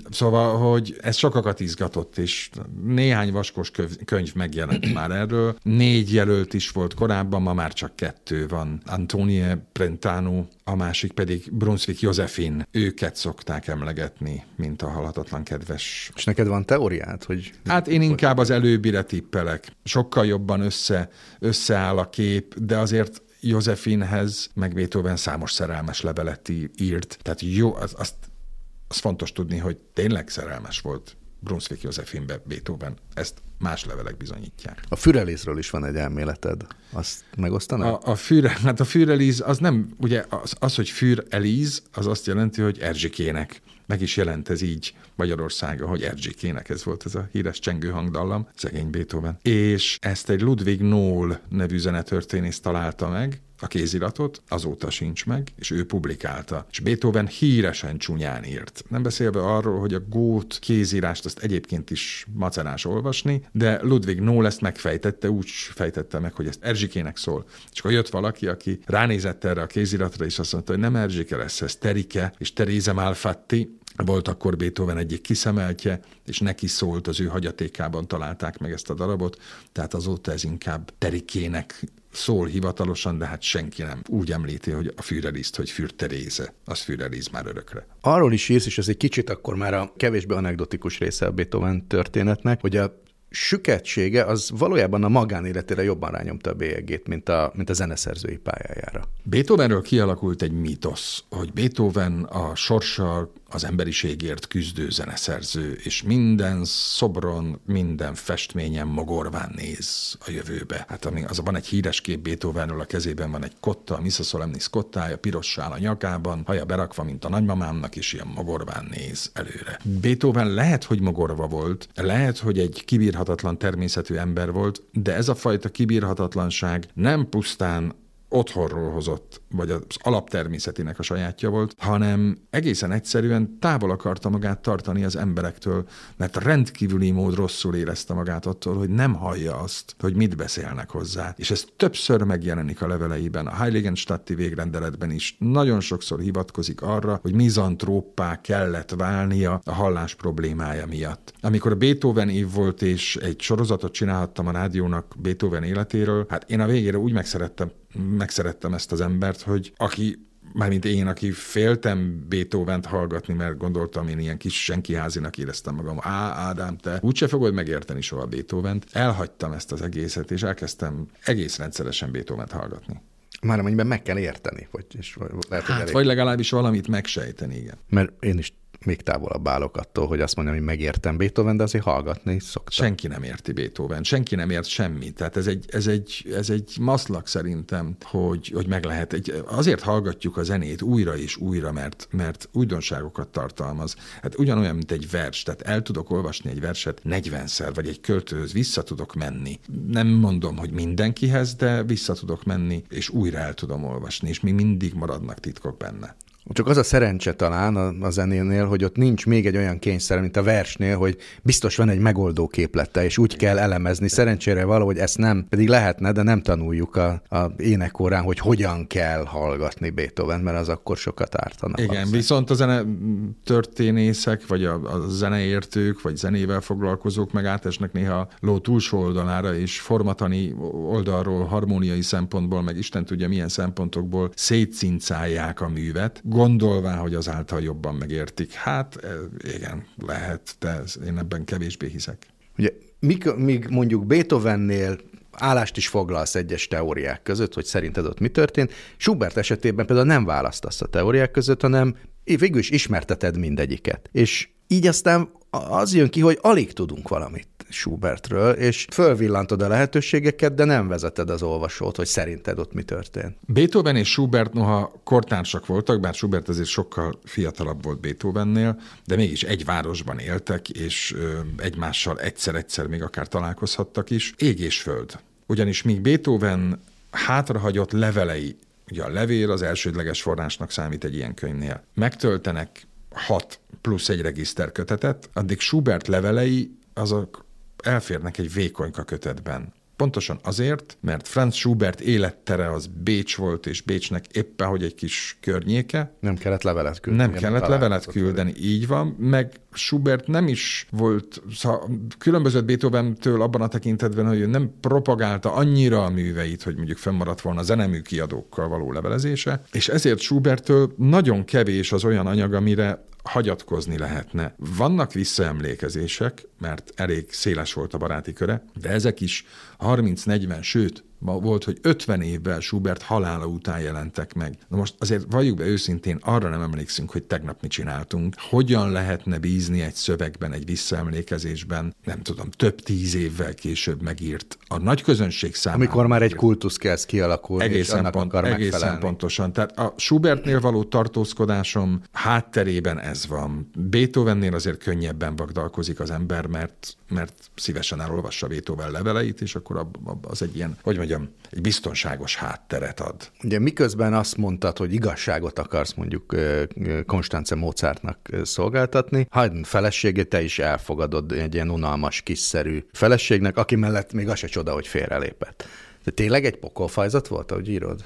Szóval, hogy ez sokakat izgatott, és néhány vaskos könyv megjelent már erről. Négy jelölt is volt korábban, ma már csak kettő van. Antonie Brentano, a másik pedig Brunswick Josephine. Őket szokták emlegetni, mint a halhatatlan halhatatlan kedves. És neked van teóriát, hogy... Hát én inkább az előbbire tippelek. Sokkal jobban össze, összeáll a kép, de azért Józefinhez, meg Beethoven számos szerelmes levelet írt. Tehát jó, az, azt, az fontos tudni, hogy tényleg szerelmes volt Brunswick Józefinbe Beethoven. Ezt más levelek bizonyítják. A Fürelézről is van egy elméleted. Azt megosztanak? A, a, füre, hát a Fürelíz az nem, ugye az, az hogy Fürelíz, az azt jelenti, hogy Erzsikének. Meg is jelent ez így Magyarországon, hogy Erzsikének ez volt ez a híres csengő hangdallam, szegény Beethoven. És ezt egy Ludwig Noll nevű zenetörténész találta meg, a kéziratot, azóta sincs meg, és ő publikálta. És Beethoven híresen csúnyán írt. Nem beszélve arról, hogy a gót kézírást azt egyébként is macerás olvasni, de Ludwig Noll ezt megfejtette, úgy fejtette meg, hogy ezt Erzsikének szól. És akkor jött valaki, aki ránézett erre a kéziratra, és azt mondta, hogy nem Erzsike lesz, ez Terike, és Teréze Malfatti, volt akkor Beethoven egyik kiszemeltje, és neki szólt, az ő hagyatékában találták meg ezt a darabot, tehát azóta ez inkább Terikének szól hivatalosan, de hát senki nem úgy említi, hogy a Führerliszt, hogy Für Teréze, az Führerliz már örökre. Arról is írsz, és ez egy kicsit akkor már a kevésbé anekdotikus része a Beethoven történetnek, hogy a süketsége az valójában a magánéletére jobban rányomta a bélyegét, mint a, mint a zeneszerzői pályájára. Beethovenről kialakult egy mítosz, hogy Beethoven a sorssal az emberiségért küzdő zeneszerző, és minden szobron, minden festményen mogorván néz a jövőbe. Hát ami, az van egy híres kép Beethovenről, a kezében van egy kotta, a Missa Solemnis kottája, pirossál a nyakában, haja berakva, mint a nagymamámnak, és ilyen mogorván néz előre. Beethoven lehet, hogy mogorva volt, lehet, hogy egy kibírhatatlan természetű ember volt, de ez a fajta kibírhatatlanság nem pusztán otthonról hozott, vagy az alaptermészetének a sajátja volt, hanem egészen egyszerűen távol akarta magát tartani az emberektől, mert rendkívüli mód rosszul érezte magát attól, hogy nem hallja azt, hogy mit beszélnek hozzá. És ez többször megjelenik a leveleiben, a Heiligenstadti végrendeletben is. Nagyon sokszor hivatkozik arra, hogy mizantróppá kellett válnia a hallás problémája miatt. Amikor Beethoven év volt, és egy sorozatot csinálhattam a rádiónak Beethoven életéről, hát én a végére úgy megszerettem, megszerettem ezt az embert, hogy aki mármint én, aki féltem Beethoven-t hallgatni, mert gondoltam, én ilyen kis senkiházinak éreztem magam. Á, Ádám, te úgyse fogod megérteni soha Beethoven-t. Elhagytam ezt az egészet, és elkezdtem egész rendszeresen Beethoven-t hallgatni. Már amennyiben meg kell érteni, vagy, és lehet, hát, vagy legalábbis valamit megsejteni, igen. Mert én is még távolabb állok attól, hogy azt mondjam, hogy megértem Beethoven, de azért hallgatni szoktam. Senki nem érti Beethoven, senki nem ért semmit. Tehát ez egy, ez egy, ez egy maszlak szerintem, hogy, hogy meg lehet. Egy, azért hallgatjuk a zenét újra és újra, mert, mert újdonságokat tartalmaz. Hát ugyanolyan, mint egy vers. Tehát el tudok olvasni egy verset 40-szer, vagy egy költőhöz vissza tudok menni. Nem mondom, hogy mindenkihez, de vissza tudok menni, és újra el tudom olvasni, és még mindig maradnak titkok benne. Csak az a szerencse talán a, a zenénél, hogy ott nincs még egy olyan kényszer, mint a versnél, hogy biztos van egy megoldó képlete, és úgy kell elemezni. Szerencsére valahogy ezt nem, pedig lehetne, de nem tanuljuk a, a énekórán, hogy hogyan kell hallgatni Beethoven, mert az akkor sokat ártana. Igen, valószínűleg. viszont a zene történészek, vagy a, a zeneértők, vagy zenével foglalkozók meg átesnek néha ló túlsó oldalára, és formatani oldalról, harmóniai szempontból, meg Isten tudja milyen szempontokból szétszincálják a művet, gondolván, hogy azáltal jobban megértik. Hát e, igen, lehet, de én ebben kevésbé hiszek. Ugye, míg, míg mondjuk Beethovennél állást is foglalsz egyes teóriák között, hogy szerinted ott mi történt. Schubert esetében például nem választasz a teóriák között, hanem végül is ismerteted mindegyiket. És így aztán az jön ki, hogy alig tudunk valamit Schubertről, és fölvillantod a lehetőségeket, de nem vezeted az olvasót, hogy szerinted ott mi történt. Beethoven és Schubert noha kortársak voltak, bár Schubert azért sokkal fiatalabb volt Beethovennél, de mégis egy városban éltek, és egymással egyszer-egyszer még akár találkozhattak is. Ég és föld. Ugyanis míg Beethoven hátrahagyott levelei, ugye a levél az elsődleges forrásnak számít egy ilyen könyvnél, megtöltenek hat plusz egy regiszterkötetet, addig Schubert levelei azok elférnek egy vékonyka kötetben. Pontosan azért, mert Franz Schubert élettere az Bécs volt, és Bécsnek éppen, hogy egy kis környéke. Nem kellett levelet küldeni. Nem kellett levelet küldeni, így van. Meg Schubert nem is volt, szóval különbözött Beethoven-től abban a tekintetben, hogy ő nem propagálta annyira a műveit, hogy mondjuk fennmaradt volna a zenemű kiadókkal való levelezése, és ezért Schubertől nagyon kevés az olyan anyag, amire hagyatkozni lehetne. Vannak visszaemlékezések, mert elég széles volt a baráti köre, de ezek is 30-40, sőt, volt, hogy 50 évvel Schubert halála után jelentek meg. Na most azért valljuk be őszintén, arra nem emlékszünk, hogy tegnap mit csináltunk. Hogyan lehetne bízni egy szövegben, egy visszaemlékezésben, nem tudom, több tíz évvel később megírt. A nagy közönség számára. Amikor már egy kultusz kezd kialakulni, egészen és annak pont, akar Egészen pontosan. Tehát a Schubertnél való tartózkodásom hátterében ez van. Beethovennél azért könnyebben vagdalkozik az ember, mert, mert szívesen elolvassa Beethoven leveleit, és akkor az egy ilyen, hogy mondjam, egy biztonságos hátteret ad. Ugye miközben azt mondtad, hogy igazságot akarsz mondjuk Konstance Mozartnak szolgáltatni, Haydn feleségét te is elfogadod egy ilyen unalmas, kiszerű feleségnek, aki mellett még az se csoda, hogy félrelépett. De tényleg egy pokolfajzat volt, ahogy írod?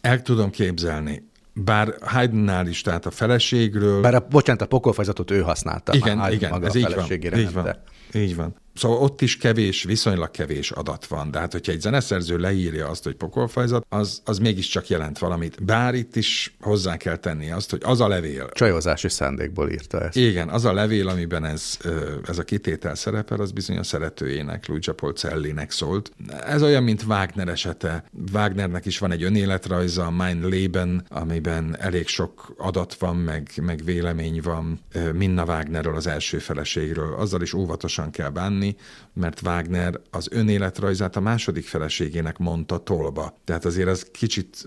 El tudom képzelni. Bár Haydnnál is, tehát a feleségről... Bár a, bocsánat, a pokolfajzatot ő használta. Igen, igen, ez így van. Így van. Így van. Szóval ott is kevés, viszonylag kevés adat van. De hát, hogyha egy zeneszerző leírja azt, hogy pokolfajzat, az, az mégiscsak jelent valamit. Bár itt is hozzá kell tenni azt, hogy az a levél. Csajozási szándékból írta ezt. Igen, az a levél, amiben ez, ez a kitétel szerepel, az bizony a szeretőjének, Luigi Polcellinek szólt. Ez olyan, mint Wagner esete. Wagnernek is van egy önéletrajza, a Mein Leben, amiben elég sok adat van, meg, meg vélemény van Minna Wagnerről, az első feleségről. Azzal is óvatosan kell bánni, mert Wagner az önéletrajzát a második feleségének mondta tolba. Tehát azért az kicsit,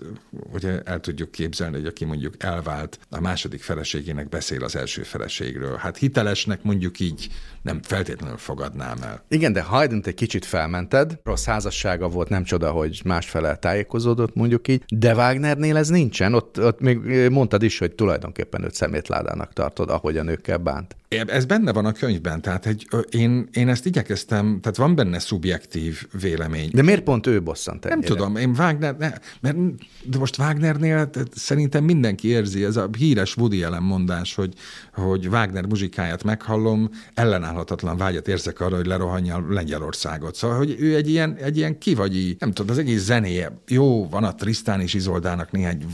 hogy el tudjuk képzelni, hogy aki mondjuk elvált, a második feleségének beszél az első feleségről. Hát hitelesnek mondjuk így nem feltétlenül fogadnám el. Igen, de Haydn-t egy kicsit felmented, rossz házassága volt, nem csoda, hogy másfele tájékozódott, mondjuk így, de Wagnernél ez nincsen, ott, ott még mondtad is, hogy tulajdonképpen őt szemétládának tartod, ahogy a nőkkel bánt. Ez benne van a könyvben, tehát egy, én, én ezt igyekeztem, tehát van benne szubjektív vélemény. De miért pont ő bosszant ennyire? Nem tudom, én Wagner, ne, mert de most Wagnernél szerintem mindenki érzi, ez a híres Woody Allen mondás, hogy, hogy Wagner muzsikáját meghallom, ellenállhatatlan vágyat érzek arra, hogy lerohanja Lengyelországot. Szóval, hogy ő egy ilyen, egy ilyen kivagyi, nem tudom, az egész zenéje, jó, van a Trisztán és Izoldának néhány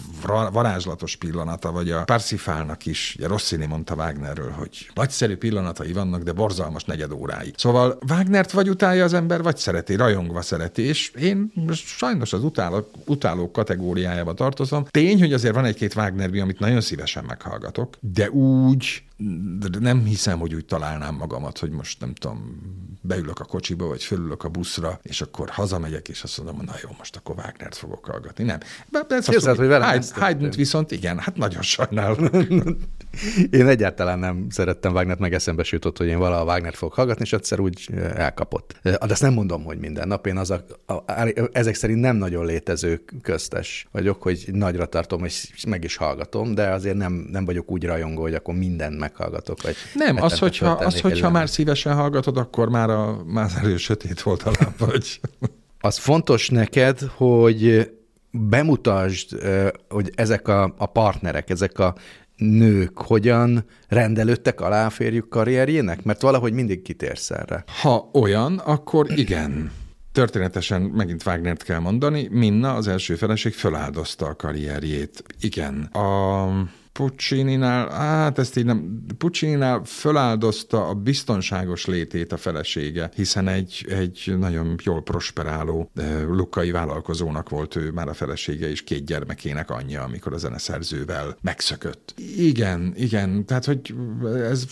varázslatos pillanata, vagy a Parsifálnak is, ugye Rossini mondta Wagnerről, hogy nagyszerű pillanatai vannak, de borzalmas negyed óráig. Szóval Wagnert vagy utálja az ember, vagy szereti, rajongva szereti, és én sajnos az utálók, utálók kategóriájába tartozom. Tény, hogy azért van egy-két Wagner amit nagyon szívesen meghallgatok, de úgy nem hiszem, hogy úgy találnám magamat, hogy most nem tudom, beülök a kocsiba, vagy fölülök a buszra, és akkor hazamegyek, és azt mondom, na jó, most akkor Wagnert fogok hallgatni. Nem. De ez Képzeld, hogy velem Haydn viszont igen, hát nagyon sajnálom. én egyáltalán nem szerettem Wagnert, meg eszembe jutott, hogy én valaha Wagnert fogok hallgatni, és egyszer úgy elkapott. De ezt nem mondom, hogy minden nap. Én az a, a, a, ezek szerint nem nagyon létező köztes vagyok, hogy nagyra tartom, és meg is hallgatom, de azért nem, nem vagyok úgy rajongó, hogy akkor mindent meghallgatok. Vagy nem, az, hogyha, az, hogyha már szívesen hallgatod, akkor már a már elő sötét oldalán vagy. az fontos neked, hogy bemutasd, hogy ezek a, a partnerek, ezek a nők hogyan rendelődtek alá a férjük karrierjének? Mert valahogy mindig kitérsz erre. Ha olyan, akkor igen. Történetesen megint Wagnert kell mondani, Minna, az első feleség, feláldozta a karrierjét. Igen. A Puccini-nál, hát ezt így nem, Puccini-nál föláldozta a biztonságos létét a felesége, hiszen egy, egy nagyon jól prosperáló eh, lukai vállalkozónak volt ő már a felesége, és két gyermekének anyja, amikor a zeneszerzővel megszökött. Igen, igen, tehát hogy ez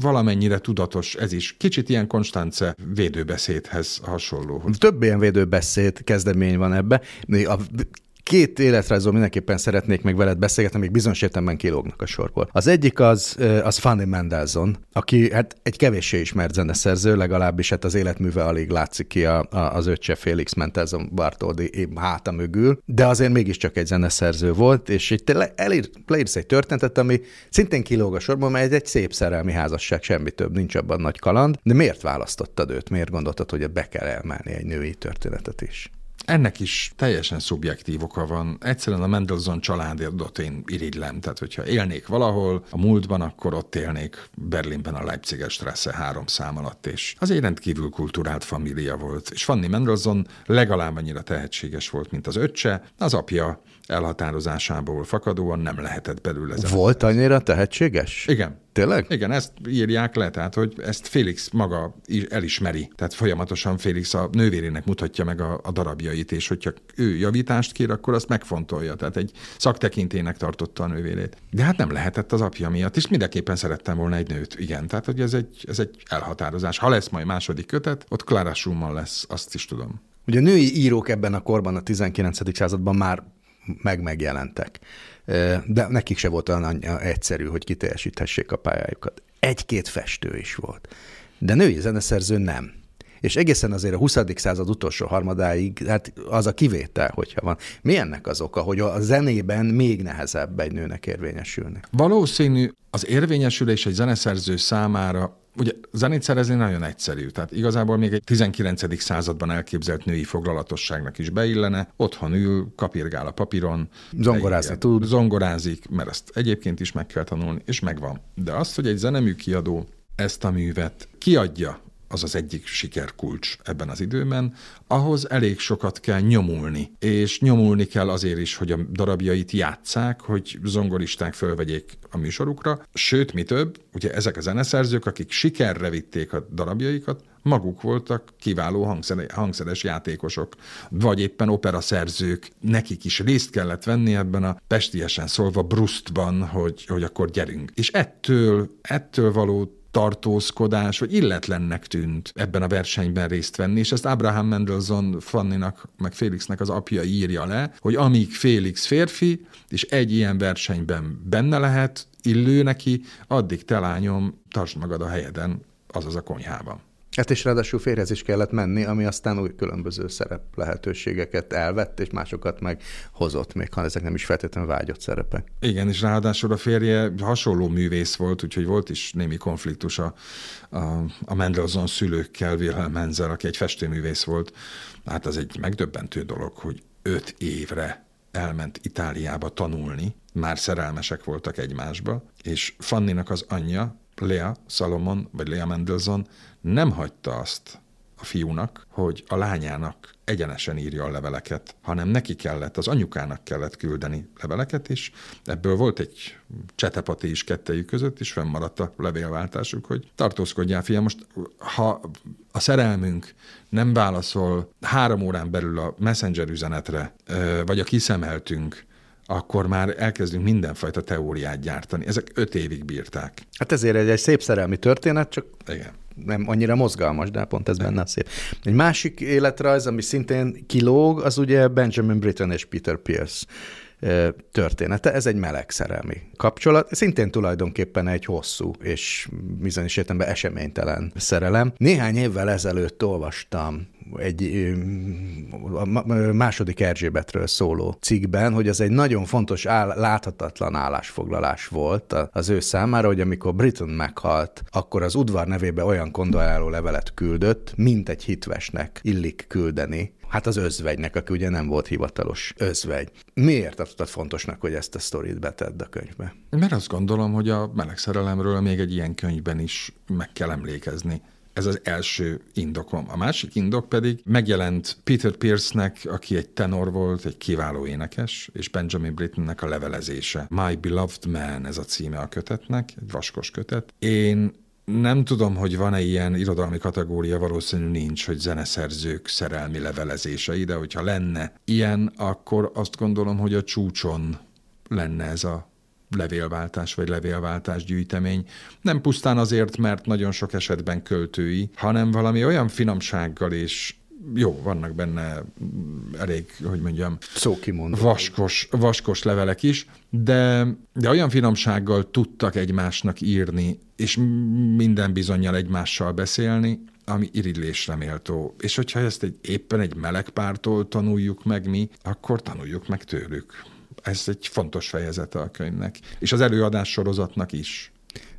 valamennyire tudatos, ez is. Kicsit ilyen Konstance védőbeszédhez hasonló. Több ilyen védőbeszéd kezdemény van ebbe. A két életrajzról mindenképpen szeretnék még veled beszélgetni, még bizonyos értelemben kilógnak a sorból. Az egyik az, az Fanny Mendelssohn, aki hát egy kevéssé ismert zeneszerző, legalábbis hát az életműve alig látszik ki a, a, az öccse Félix Mendelssohn Bartoldi háta mögül, de azért mégiscsak egy zeneszerző volt, és itt elér, leírsz egy történetet, ami szintén kilóg a sorból, mert egy szép szerelmi házasság, semmi több, nincs abban nagy kaland, de miért választottad őt? Miért gondoltad, hogy be kell elmenni egy női történetet is? Ennek is teljesen szubjektív oka van. Egyszerűen a Mendelssohn családot én irigylem. Tehát, hogyha élnék valahol a múltban, akkor ott élnék Berlinben a Leipziges Strasse három szám alatt, és az egy rendkívül kulturált família volt. És Fanny Mendelssohn legalább annyira tehetséges volt, mint az öccse, az apja elhatározásából fakadóan nem lehetett belőle. Volt annyira tehetséges? Igen. Tényleg? Igen, ezt írják le, tehát hogy ezt Félix maga elismeri. Tehát folyamatosan Félix a nővérének mutatja meg a, a darabjait, és hogyha ő javítást kér, akkor azt megfontolja. Tehát egy szaktekintének tartotta a nővérét. De hát nem lehetett az apja miatt, és mindenképpen szerettem volna egy nőt. Igen, tehát hogy ez egy, ez egy elhatározás. Ha lesz majd második kötet, ott Clara Schumann lesz, azt is tudom. Ugye a női írók ebben a korban, a 19. században már meg megjelentek. De nekik se volt olyan egyszerű, hogy kiteljesíthessék a pályájukat. Egy-két festő is volt. De női zeneszerző nem. És egészen azért a 20. század utolsó harmadáig, hát az a kivétel, hogyha van. Mi ennek az oka, hogy a zenében még nehezebb egy nőnek érvényesülni? Valószínű az érvényesülés egy zeneszerző számára Ugye zenét szerezni nagyon egyszerű, tehát igazából még egy 19. században elképzelt női foglalatosságnak is beillene, otthon ül, kapirgál a papíron. Zongorázni tud. Zongorázik, mert ezt egyébként is meg kell tanulni, és megvan. De azt, hogy egy zenemű kiadó ezt a művet kiadja az az egyik sikerkulcs ebben az időben, ahhoz elég sokat kell nyomulni. És nyomulni kell azért is, hogy a darabjait játszák, hogy zongoristák fölvegyék a műsorukra. Sőt, mi több, ugye ezek a zeneszerzők, akik sikerre vitték a darabjaikat, maguk voltak kiváló hangszere, hangszeres játékosok, vagy éppen operaszerzők, nekik is részt kellett venni ebben a pestiesen szólva brustban, hogy, hogy akkor gyerünk. És ettől, ettől való tartózkodás, vagy illetlennek tűnt ebben a versenyben részt venni, és ezt Abraham Mendelssohn Fanninak, meg Félixnek az apja írja le, hogy amíg Félix férfi, és egy ilyen versenyben benne lehet, illő neki, addig te lányom, tartsd magad a helyeden, azaz a konyhában. Hát és ráadásul férhez is kellett menni, ami aztán új különböző szerep lehetőségeket elvett, és másokat meg hozott, még ha ezek nem is feltétlenül vágyott szerepek. Igen, és ráadásul a férje hasonló művész volt, úgyhogy volt is némi konfliktus a, a, a Mendelssohn szülőkkel, Wilhelm Menzel, aki egy festőművész volt. Hát az egy megdöbbentő dolog, hogy öt évre elment Itáliába tanulni, már szerelmesek voltak egymásba, és Fanninak az anyja, Lea Salomon, vagy Lea Mendelssohn nem hagyta azt a fiúnak, hogy a lányának egyenesen írja a leveleket, hanem neki kellett, az anyukának kellett küldeni leveleket, és ebből volt egy csetepati is kettejük között, és fennmaradt a levélváltásuk, hogy tartózkodjál, fiam, most ha a szerelmünk nem válaszol három órán belül a messenger üzenetre, vagy a kiszemeltünk, akkor már elkezdünk mindenfajta teóriát gyártani. Ezek öt évig bírták. Hát ezért egy, egy szép szerelmi történet, csak Igen. nem annyira mozgalmas, de pont ez benne a szép. Egy másik életrajz, ami szintén kilóg, az ugye Benjamin Britten és Peter Pierce története. Ez egy meleg szerelmi kapcsolat, szintén tulajdonképpen egy hosszú és bizonyos értelemben eseménytelen szerelem. Néhány évvel ezelőtt olvastam egy második Erzsébetről szóló cikkben, hogy ez egy nagyon fontos, áll, láthatatlan állásfoglalás volt az ő számára, hogy amikor Britain meghalt, akkor az udvar nevébe olyan kondoláló levelet küldött, mint egy hitvesnek illik küldeni, Hát az özvegynek, aki ugye nem volt hivatalos özvegy. Miért tartottad fontosnak, hogy ezt a sztorit betedd a könyvbe? Mert azt gondolom, hogy a meleg szerelemről még egy ilyen könyvben is meg kell emlékezni. Ez az első indokom. A másik indok pedig megjelent Peter Pierce-nek, aki egy tenor volt, egy kiváló énekes, és Benjamin Brittennek a levelezése. My Beloved Man, ez a címe a kötetnek, egy vaskos kötet. Én nem tudom, hogy van-e ilyen irodalmi kategória, valószínű nincs, hogy zeneszerzők szerelmi levelezései, de hogyha lenne ilyen, akkor azt gondolom, hogy a csúcson lenne ez a levélváltás vagy levélváltás gyűjtemény. Nem pusztán azért, mert nagyon sok esetben költői, hanem valami olyan finomsággal és jó, vannak benne elég, hogy mondjam, Szókimondó. vaskos, vaskos levelek is, de, de olyan finomsággal tudtak egymásnak írni, és minden bizonyal egymással beszélni, ami irigylésre méltó. És hogyha ezt egy, éppen egy meleg pártól tanuljuk meg mi, akkor tanuljuk meg tőlük. Ez egy fontos fejezete a könyvnek, és az előadás sorozatnak is.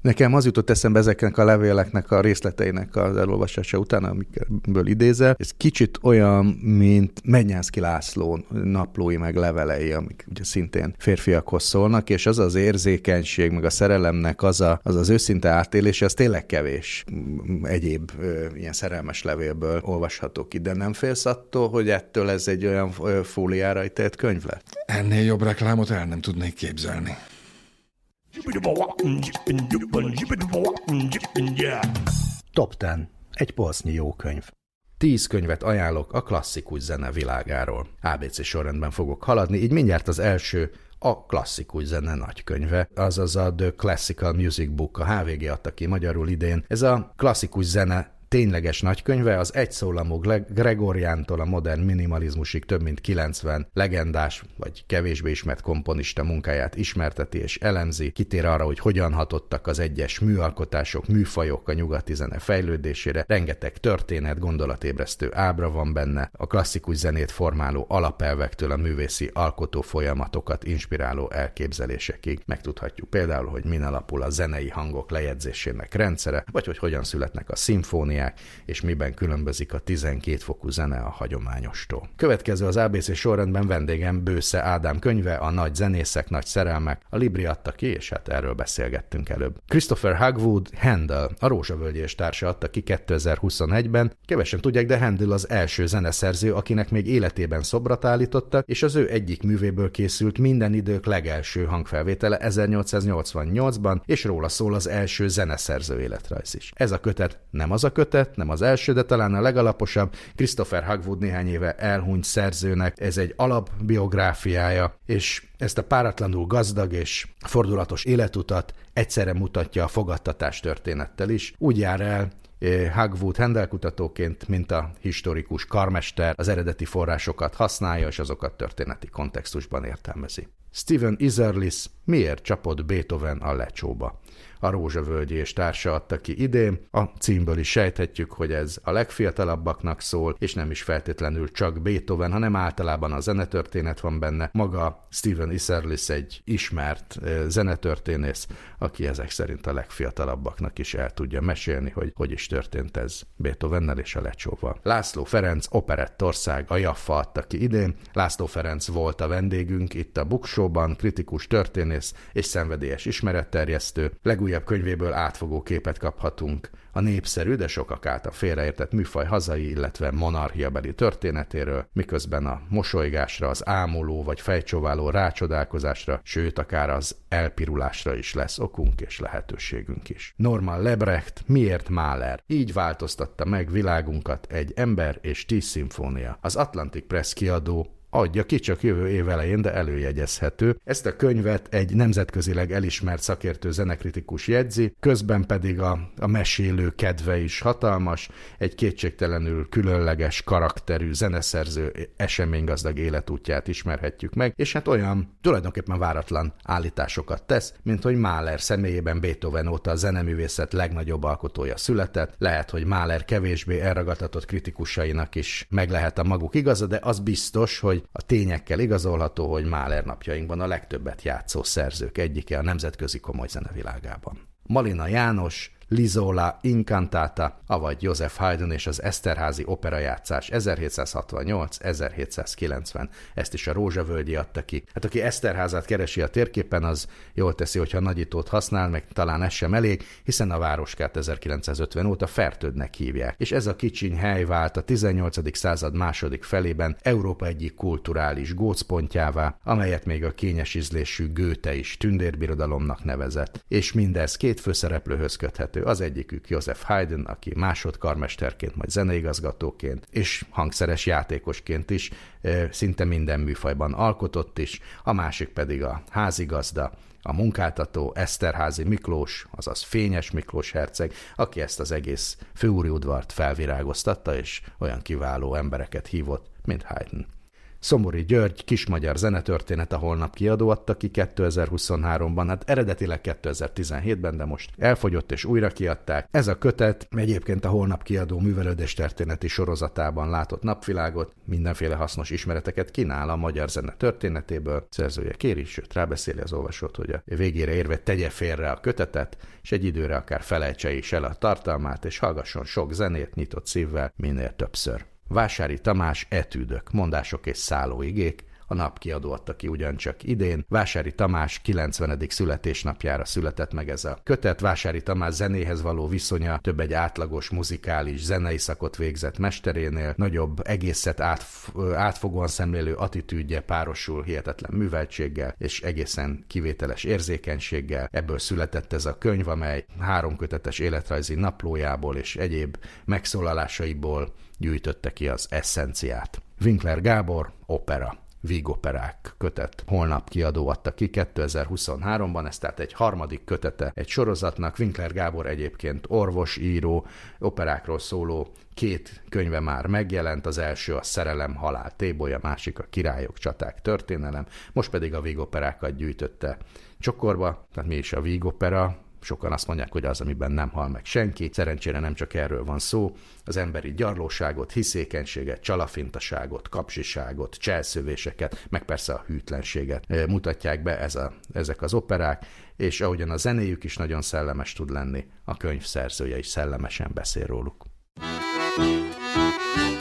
Nekem az jutott eszembe ezeknek a levéleknek a részleteinek az elolvasása után, amikből idézel. Ez kicsit olyan, mint Mennyánszki László naplói meg levelei, amik ugye szintén férfiakhoz szólnak, és az az érzékenység, meg a szerelemnek az a, az, az őszinte átélése, az tényleg kevés egyéb ö, ilyen szerelmes levélből olvasható ki, de nem félsz attól, hogy ettől ez egy olyan fóliára ítélt könyv lett? Ennél jobb reklámot el nem tudnék képzelni. Top 10. Egy polsznyi jó könyv. Tíz könyvet ajánlok a klasszikus zene világáról. ABC sorrendben fogok haladni, így mindjárt az első a klasszikus zene nagykönyve, azaz a The Classical Music Book, a HVG adta ki magyarul idén. Ez a klasszikus zene tényleges nagykönyve, az egyszólamú Gregoriántól a modern minimalizmusig több mint 90 legendás vagy kevésbé ismert komponista munkáját ismerteti és elemzi, kitér arra, hogy hogyan hatottak az egyes műalkotások, műfajok a nyugati zene fejlődésére, rengeteg történet, gondolatébresztő ábra van benne, a klasszikus zenét formáló alapelvektől a művészi alkotó folyamatokat inspiráló elképzelésekig. Megtudhatjuk például, hogy min alapul a zenei hangok lejegyzésének rendszere, vagy hogy hogyan születnek a szimfóniák, és miben különbözik a 12 fokú zene a hagyományostól. Következő az ABC sorrendben vendégem Bősze Ádám könyve, a nagy zenészek, nagy szerelmek, a Libri adta ki, és hát erről beszélgettünk előbb. Christopher Hagwood Handel, a Rózsavölgyi és társa adta ki 2021-ben. Kevesen tudják, de Handel az első zeneszerző, akinek még életében szobrat állítottak, és az ő egyik művéből készült minden idők legelső hangfelvétele 1888-ban, és róla szól az első zeneszerző életrajz is. Ez a kötet nem az a kötet, kötet, nem az első, de talán a legalaposabb. Christopher Hagwood néhány éve elhunyt szerzőnek, ez egy alapbiográfiája, és ezt a páratlanul gazdag és fordulatos életutat egyszerre mutatja a fogadtatás történettel is. Úgy jár el, eh, Hagwood Handel kutatóként, mint a historikus karmester, az eredeti forrásokat használja, és azokat történeti kontextusban értelmezi. Steven Iserlis miért csapott Beethoven a lecsóba? A Rózsavölgyi és társa adta ki idén. A címből is sejthetjük, hogy ez a legfiatalabbaknak szól, és nem is feltétlenül csak Beethoven, hanem általában a zenetörténet van benne. Maga Steven Isserlis egy ismert zenetörténész, aki ezek szerint a legfiatalabbaknak is el tudja mesélni, hogy hogy is történt ez Beethovennel és a lecsóval. László Ferenc operettország a Jaffa adta ki idén. László Ferenc volt a vendégünk itt a Buksóban, kritikus történész és szenvedélyes ismeretterjesztő. Legújabb könyvéből átfogó képet kaphatunk a népszerű, de sokak által félreértett műfaj hazai, illetve monarchiabeli történetéről, miközben a mosolygásra, az ámuló vagy fejcsóváló rácsodálkozásra, sőt akár az elpirulásra is lesz okunk és lehetőségünk is. Norman Lebrecht, miért Mahler? Így változtatta meg világunkat egy ember és tíz szimfónia. Az Atlantic Press kiadó adja ki csak jövő év elején, de előjegyezhető. Ezt a könyvet egy nemzetközileg elismert szakértő zenekritikus jegyzi, közben pedig a, a mesélő kedve is hatalmas, egy kétségtelenül különleges karakterű zeneszerző eseménygazdag életútját ismerhetjük meg, és hát olyan tulajdonképpen váratlan állításokat tesz, mint hogy Mahler személyében Beethoven óta a zeneművészet legnagyobb alkotója született, lehet, hogy Mahler kevésbé elragadtatott kritikusainak is meg lehet a maguk igaza, de az biztos, hogy a tényekkel igazolható, hogy Mahler napjainkban a legtöbbet játszó szerzők egyike a nemzetközi komoly zenevilágában. Malina János Lizola Incantata, avagy Joseph Haydn és az Eszterházi operajátszás 1768-1790. Ezt is a Rózsavölgyi adta ki. Hát aki Eszterházát keresi a térképen, az jól teszi, hogyha nagyítót használ, meg talán ez sem elég, hiszen a városkát 1950 óta Fertődnek hívják. És ez a kicsiny hely vált a 18. század második felében Európa egyik kulturális gócpontjává, amelyet még a kényes ízlésű Gőte is tündérbirodalomnak nevezett. És mindez két főszereplőhöz köthet kettő. Az egyikük Joseph Haydn, aki másodkarmesterként, majd zeneigazgatóként, és hangszeres játékosként is szinte minden műfajban alkotott is, a másik pedig a házigazda, a munkáltató Eszterházi Miklós, azaz Fényes Miklós herceg, aki ezt az egész főúri udvart felvirágoztatta, és olyan kiváló embereket hívott, mint Haydn. Szomori György, kismagyar zenetörténet a holnap kiadó adta ki 2023-ban, hát eredetileg 2017-ben, de most elfogyott és újra kiadták. Ez a kötet egyébként a holnap kiadó művelődés történeti sorozatában látott napvilágot, mindenféle hasznos ismereteket kínál a magyar zene történetéből. Szerzője kéri, sőt rábeszéli az olvasót, hogy a végére érve tegye félre a kötetet, és egy időre akár felejtse is el a tartalmát, és hallgasson sok zenét nyitott szívvel minél többször. Vásári Tamás etűdök, mondások és szállóigék, a nap kiadó adta ki ugyancsak idén. Vásári Tamás 90. születésnapjára született meg ez a kötet. Vásári Tamás zenéhez való viszonya több egy átlagos muzikális zenei szakot végzett mesterénél, nagyobb egészet átf- átfogóan szemlélő attitűdje párosul hihetetlen műveltséggel és egészen kivételes érzékenységgel. Ebből született ez a könyv, amely három kötetes életrajzi naplójából és egyéb megszólalásaiból gyűjtötte ki az eszenciát. Winkler Gábor, opera. Vígoperák kötet holnap kiadó adta ki 2023-ban, ez tehát egy harmadik kötete egy sorozatnak. Winkler Gábor egyébként orvos, író, operákról szóló két könyve már megjelent, az első a Szerelem, Halál, Téboly, a másik a Királyok, Csaták, Történelem, most pedig a vígoperákat gyűjtötte csokorba, tehát mi is a vígopera, Sokan azt mondják, hogy az, amiben nem hal meg senki. Szerencsére nem csak erről van szó. Az emberi gyarlóságot, hiszékenységet, csalafintaságot, kapsiságot, cselszövéseket, meg persze a hűtlenséget eh, mutatják be ez a, ezek az operák, és ahogyan a zenéjük is nagyon szellemes tud lenni, a könyv szerzője is szellemesen beszél róluk. thank you